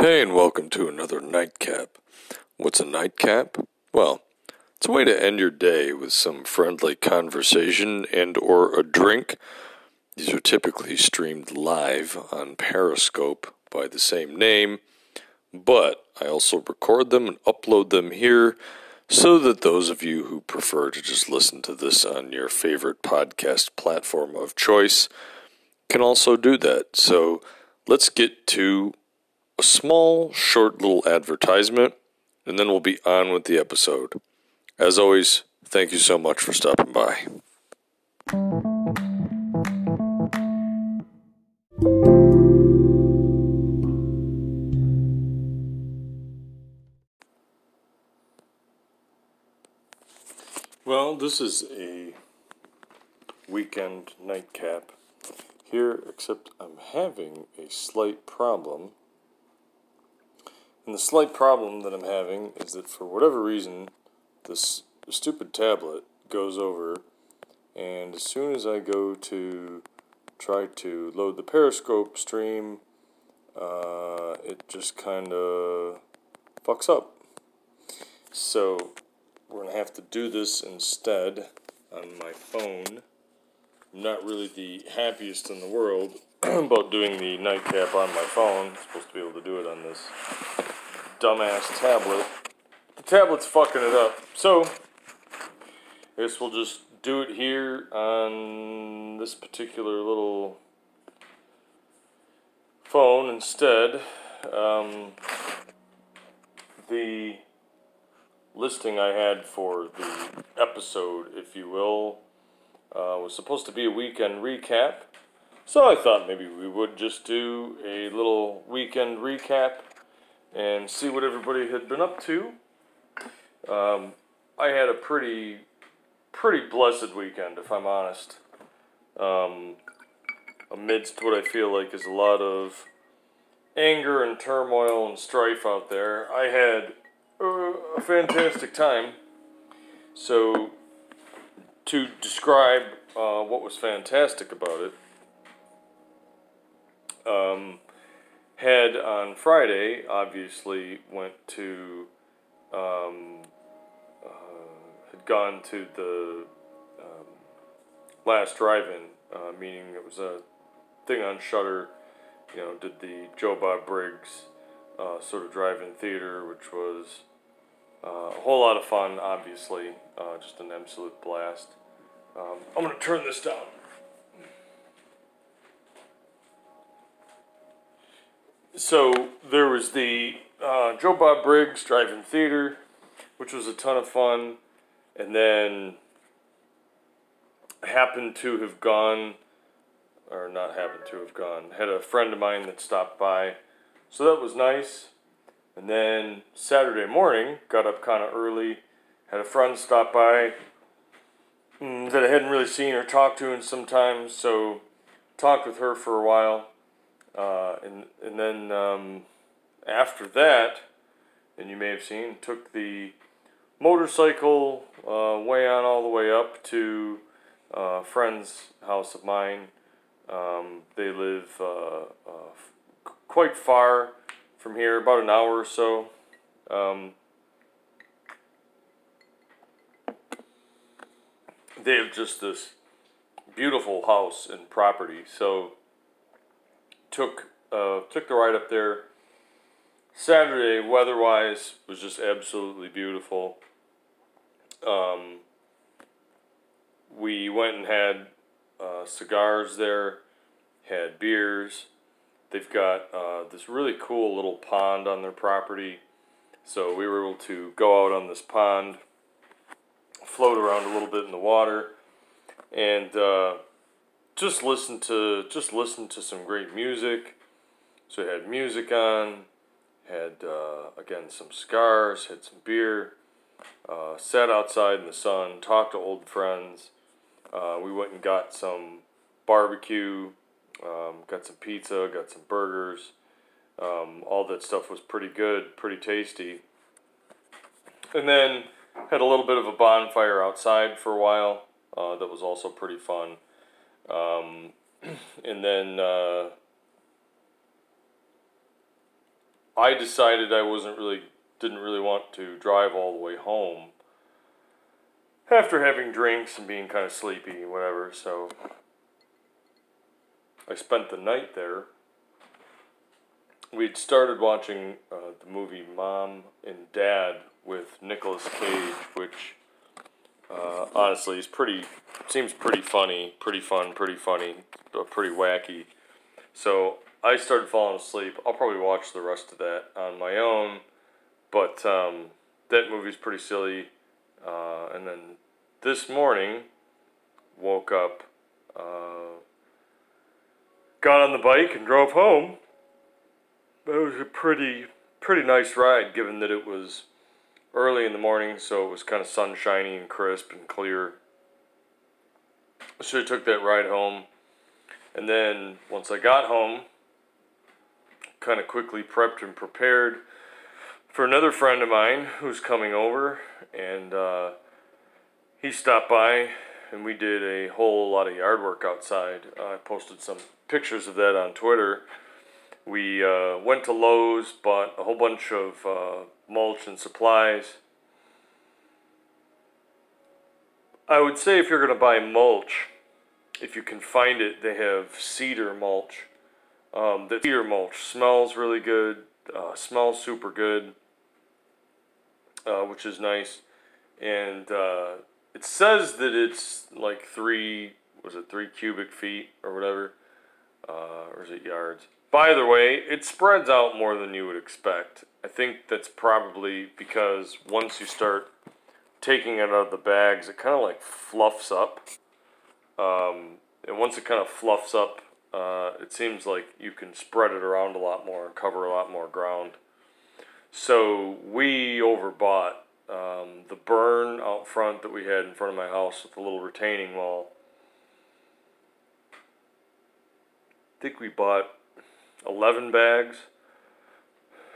Hey, and welcome to another nightcap. What's a nightcap? Well, it's a way to end your day with some friendly conversation and or a drink. These are typically streamed live on Periscope by the same name, but I also record them and upload them here so that those of you who prefer to just listen to this on your favorite podcast platform of choice can also do that. So let's get to a small, short little advertisement, and then we'll be on with the episode. As always, thank you so much for stopping by. Well, this is a weekend nightcap here, except I'm having a slight problem. And the slight problem that I'm having is that for whatever reason, this stupid tablet goes over, and as soon as I go to try to load the Periscope stream, uh, it just kind of fucks up. So we're going to have to do this instead on my phone. I'm not really the happiest in the world about doing the nightcap on my phone. I'm supposed to be able to do it on this dumbass tablet. The tablet's fucking it up. So, I guess we'll just do it here on this particular little phone instead. Um, the listing I had for the episode, if you will, uh, was supposed to be a weekend recap. So I thought maybe we would just do a little weekend recap and see what everybody had been up to. Um, I had a pretty, pretty blessed weekend, if I'm honest. Um, amidst what I feel like is a lot of anger and turmoil and strife out there, I had uh, a fantastic time. So, to describe uh, what was fantastic about it, um, had on Friday obviously went to, um, uh, had gone to the um, last drive-in, uh, meaning it was a thing on Shudder. You know, did the Joe Bob Briggs uh, sort of drive-in theater, which was uh, a whole lot of fun, obviously. Uh, just an absolute blast. Um, I'm to turn this down. So there was the uh, Joe Bob Briggs Drive-In Theater, which was a ton of fun. And then happened to have gone, or not happened to have gone, had a friend of mine that stopped by. So that was nice. And then Saturday morning, got up kind of early, had a friend stop by mm, that I hadn't really seen or talked to in some time, so talked with her for a while. Uh, and, and then um, after that, and you may have seen, took the motorcycle uh, way on all the way up to uh, a friend's house of mine. Um, they live uh, uh, quite far from here, about an hour or so. Um, they have just this beautiful house and property. So took uh, took the ride up there. Saturday, weather-wise, was just absolutely beautiful. Um, we went and had uh, cigars there, had beers. They've got uh, this really cool little pond on their property. So we were able to go out on this pond, float around a little bit in the water, and uh, just listen to just listen to some great music. So we had music on, had uh, again some scars, had some beer, uh, sat outside in the sun, talked to old friends. Uh, we went and got some barbecue, um, got some pizza, got some burgers. Um, all that stuff was pretty good, pretty tasty. And then had a little bit of a bonfire outside for a while. Uh, that was also pretty fun. Um, and then uh, I decided I wasn't really didn't really want to drive all the way home after having drinks and being kind of sleepy, whatever. So I spent the night there. We'd started watching uh, the movie Mom and Dad with Nicolas Cage, which uh, honestly is pretty seems pretty funny, pretty fun, pretty funny, pretty wacky. So I started falling asleep. I'll probably watch the rest of that on my own, but um, that movie's pretty silly. Uh, and then this morning, woke up, uh, got on the bike and drove home. It was a pretty pretty nice ride, given that it was early in the morning, so it was kind of sunshiny and crisp and clear. So I took that ride home, and then once I got home, kind of quickly prepped and prepared for another friend of mine who's coming over, and uh, he stopped by, and we did a whole lot of yard work outside. I posted some pictures of that on Twitter. We uh, went to Lowe's, bought a whole bunch of uh, mulch and supplies. I would say if you're going to buy mulch, if you can find it, they have cedar mulch. Um, the cedar mulch smells really good, uh, smells super good, uh, which is nice. And uh, it says that it's like three, was it three cubic feet or whatever? Uh, or is it yards? By the way, it spreads out more than you would expect. I think that's probably because once you start taking it out of the bags, it kind of like fluffs up. Um, and once it kind of fluffs up, uh, it seems like you can spread it around a lot more and cover a lot more ground. So we overbought um, the burn out front that we had in front of my house with the little retaining wall. I think we bought 11 bags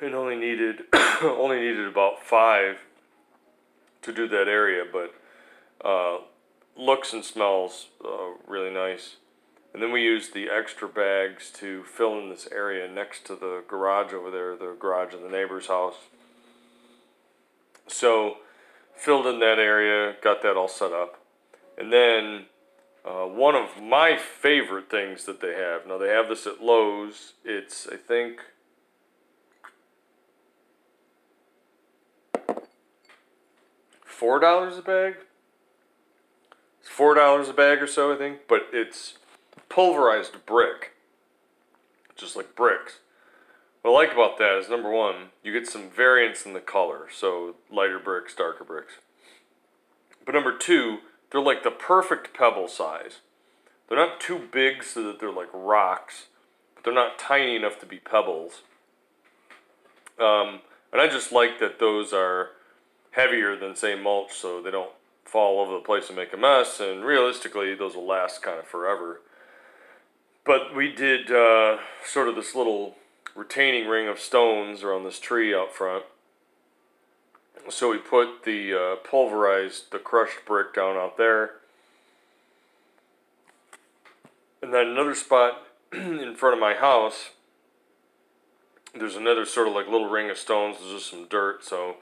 and only needed only needed about five to do that area, but uh, looks and smells uh, really nice. And then we used the extra bags to fill in this area next to the garage over there, the garage of the neighbor's house. So filled in that area, got that all set up. And then uh, one of my favorite things that they have, now they have this at Lowe's, it's, I think, four dollars a bag. It's four dollars a bag or so, I think, but it's pulverized brick, just like bricks. What I like about that is number one, you get some variance in the color, so lighter bricks, darker bricks. But number two, they're like the perfect pebble size. They're not too big so that they're like rocks, but they're not tiny enough to be pebbles. Um, and I just like that those are heavier than say mulch so they don't fall all over the place and make a mess and realistically those will last kind of forever but we did uh, sort of this little retaining ring of stones around this tree out front so we put the uh, pulverized the crushed brick down out there and then another spot in front of my house there's another sort of like little ring of stones there's just some dirt so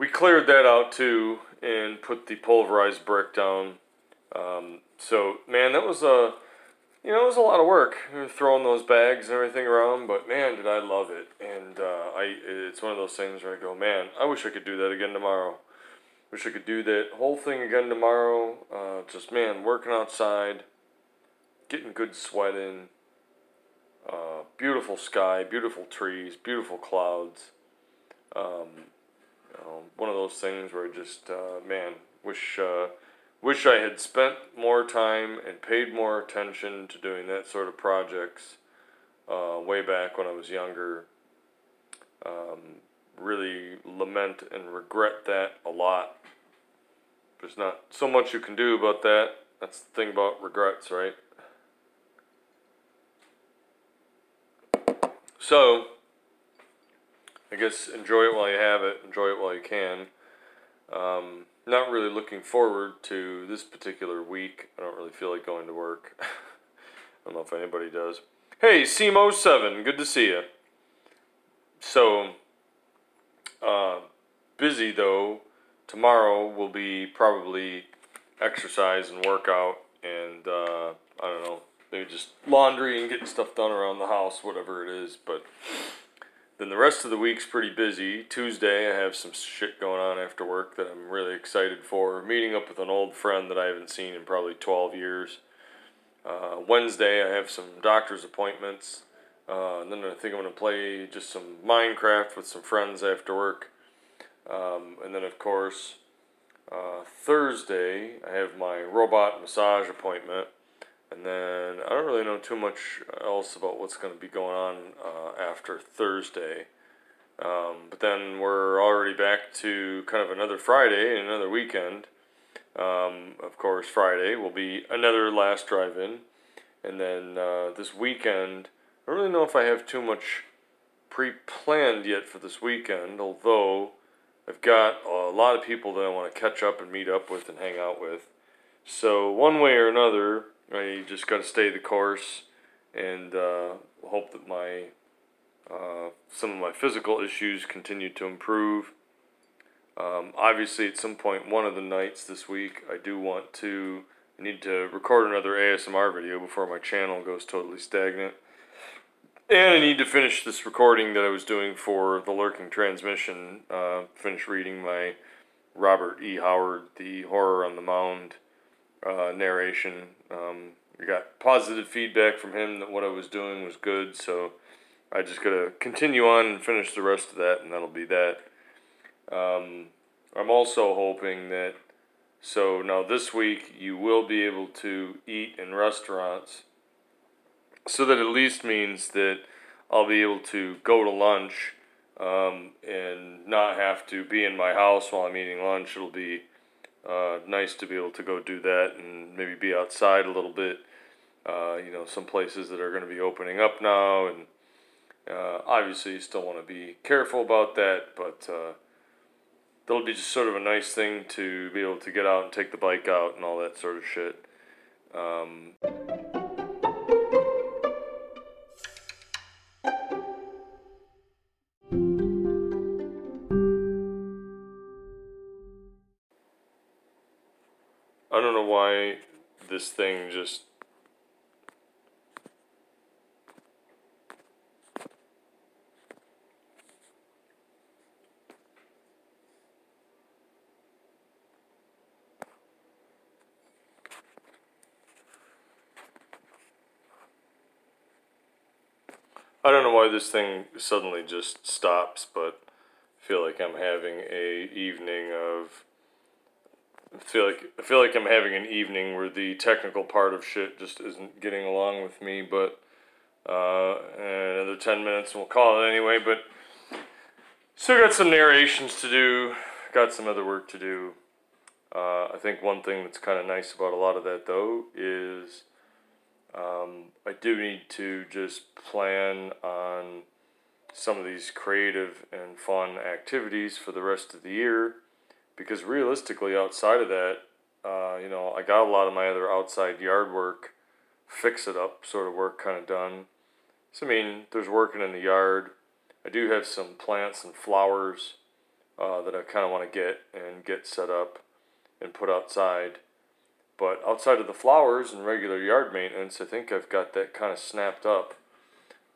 we cleared that out too and put the pulverized brick down. Um, so man, that was a you know it was a lot of work throwing those bags and everything around. But man, did I love it! And uh, I it's one of those things where I go, man, I wish I could do that again tomorrow. Wish I could do that whole thing again tomorrow. Uh, just man, working outside, getting good sweat in. Uh, beautiful sky, beautiful trees, beautiful clouds. Um, know, one of those things where I just, uh, man, wish uh, wish I had spent more time and paid more attention to doing that sort of projects uh, way back when I was younger. Um, really lament and regret that a lot. There's not so much you can do about that. That's the thing about regrets, right? So, I guess enjoy it while you have it, enjoy it while you can. Um, not really looking forward to this particular week. I don't really feel like going to work. I don't know if anybody does. Hey, CMO7, good to see you. so, uh, busy though. Tomorrow will be probably exercise and workout, and uh, I don't know, maybe just laundry and getting stuff done around the house, whatever it is. But then the rest of the week's pretty busy. Tuesday, I have some shit going on after work that I'm really excited for. Meeting up with an old friend that I haven't seen in probably 12 years. Uh, Wednesday, I have some doctor's appointments. Uh, and then I think I'm going to play just some Minecraft with some friends after work. Um, and then, of course, uh, Thursday, I have my robot massage appointment. And then I don't really know too much else about what's going to be going on uh, after Thursday. Um, but then we're already back to kind of another Friday and another weekend. Um, of course, Friday will be another last drive in. And then uh, this weekend, I don't really know if I have too much pre planned yet for this weekend, although I've got a lot of people that I want to catch up and meet up with and hang out with. So, one way or another, I just got to stay the course and uh, hope that my uh, some of my physical issues continue to improve. Um, obviously, at some point, one of the nights this week, I do want to I need to record another ASMR video before my channel goes totally stagnant. And I need to finish this recording that I was doing for the Lurking Transmission. Uh, finish reading my Robert E. Howard, The Horror on the Mound uh, narration. Um, got positive feedback from him that what I was doing was good, so I just gotta continue on and finish the rest of that, and that'll be that. Um, I'm also hoping that so now this week you will be able to eat in restaurants so that at least means that I'll be able to go to lunch um, and not have to be in my house while I'm eating lunch. It'll be uh, nice to be able to go do that and maybe be outside a little bit. Uh, you know, some places that are going to be opening up now, and uh, obviously you still want to be careful about that, but uh, that'll be just sort of a nice thing to be able to get out and take the bike out and all that sort of shit. Um, this thing just. I don't know why this thing suddenly just stops, but I feel like I'm having a evening of I feel like I feel like I'm having an evening where the technical part of shit just isn't getting along with me. But uh, another ten minutes, and we'll call it anyway. But still got some narrations to do. Got some other work to do. Uh, I think one thing that's kind of nice about a lot of that though is um, I do need to just plan on some of these creative and fun activities for the rest of the year because realistically, outside of that, uh, you know, I got a lot of my other outside yard work, fix it up sort of work kind of done. So, I mean, there's working in the yard. I do have some plants and flowers uh, that I kind of want to get and get set up and put outside. But outside of the flowers and regular yard maintenance, I think I've got that kind of snapped up.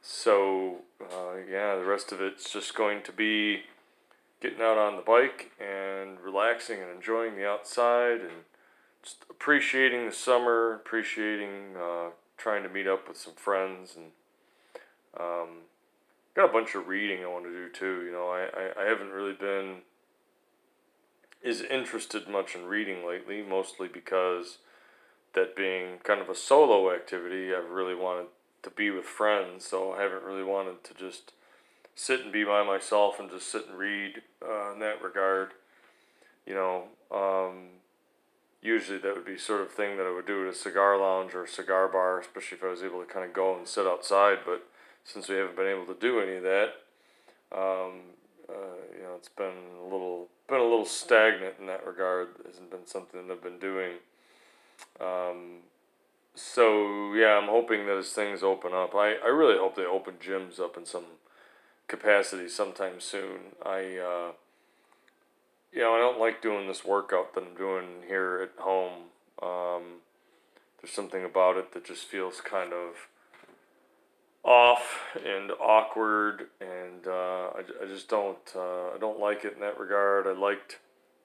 So, uh, yeah, the rest of it's just going to be getting out on the bike and relaxing and enjoying the outside and just appreciating the summer, appreciating uh, trying to meet up with some friends and um, got a bunch of reading I want to do too. You know, I, I, I haven't really been is interested much in reading lately, mostly because that being kind of a solo activity, I've really wanted to be with friends, so I haven't really wanted to just sit and be by myself and just sit and read uh, in that regard. You know, um, usually that would be sort of thing that I would do at a cigar lounge or a cigar bar, especially if I was able to kind of go and sit outside. But since we haven't been able to do any of that, um, uh, you know, it's been a little been a little stagnant in that regard. It hasn't been something that I've been doing. Um, so yeah, I'm hoping that as things open up, I, I really hope they open gyms up in some capacity sometime soon. I, uh, you know, I don't like doing this workout that I'm doing here at home. Um, there's something about it that just feels kind of off and awkward, and uh, I, I just don't uh, I don't like it in that regard. I liked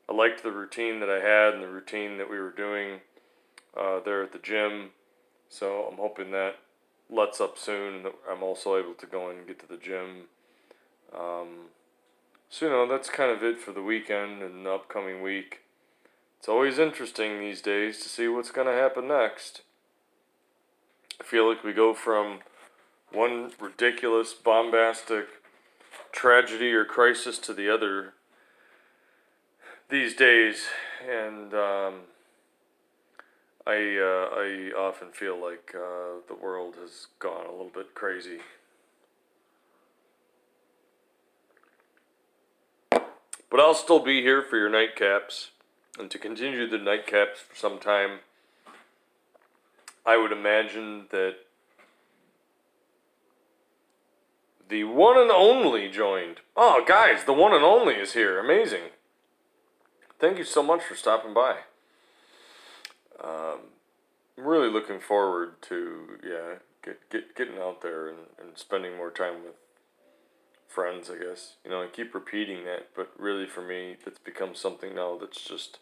I liked the routine that I had and the routine that we were doing uh, there at the gym. So I'm hoping that lets up soon and that I'm also able to go and get to the gym. Um, so, you know, that's kind of it for the weekend and the upcoming week. It's always interesting these days to see what's going to happen next. I feel like we go from one ridiculous, bombastic tragedy or crisis to the other these days, and um, I uh, I often feel like uh, the world has gone a little bit crazy. But I'll still be here for your nightcaps, and to continue the nightcaps for some time. I would imagine that the one and only joined. Oh, guys, the one and only is here. Amazing. Thank you so much for stopping by. Um, I'm really looking forward to yeah get, get getting out there and, and spending more time with friends. I guess you know I keep repeating that, but really for me, it's become something now that's just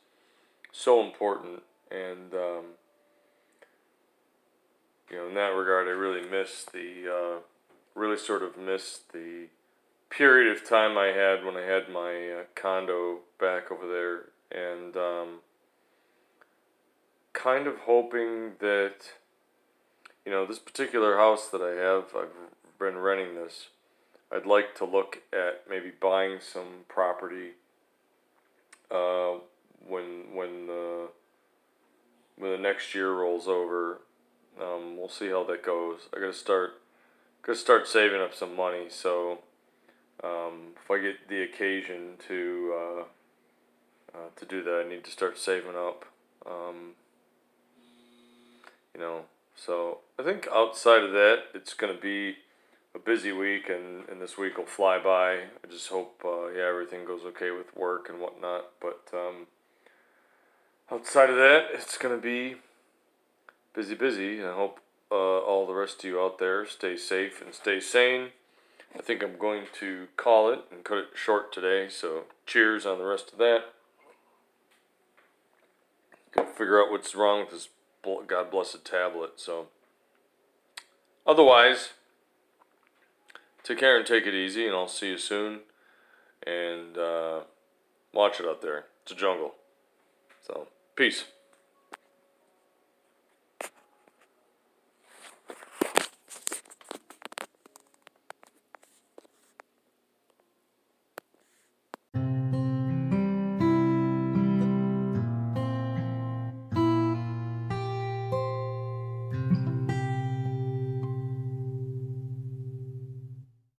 so important and. Um, you know, in that regard, I really miss the, uh, really sort of miss the period of time I had when I had my uh, condo back over there, and um, kind of hoping that, you know, this particular house that I have, I've been renting this. I'd like to look at maybe buying some property uh, when when the when the next year rolls over um, we'll see how that goes. I gotta start, gotta start saving up some money. So um, if I get the occasion to uh, uh, to do that, I need to start saving up. Um, you know, so I think outside of that, it's gonna be a busy week, and, and this week will fly by. I just hope, uh, yeah, everything goes okay with work and whatnot. But um, outside of that, it's gonna be busy, busy. I hope uh, all the rest of you out there stay safe and stay sane. I think I'm going to call it and cut it short today. So, cheers on the rest of that. Gotta figure out what's wrong with this God blessed tablet. So, otherwise, take care and take it easy, and I'll see you soon. And uh, watch it out there. It's a jungle. So, peace.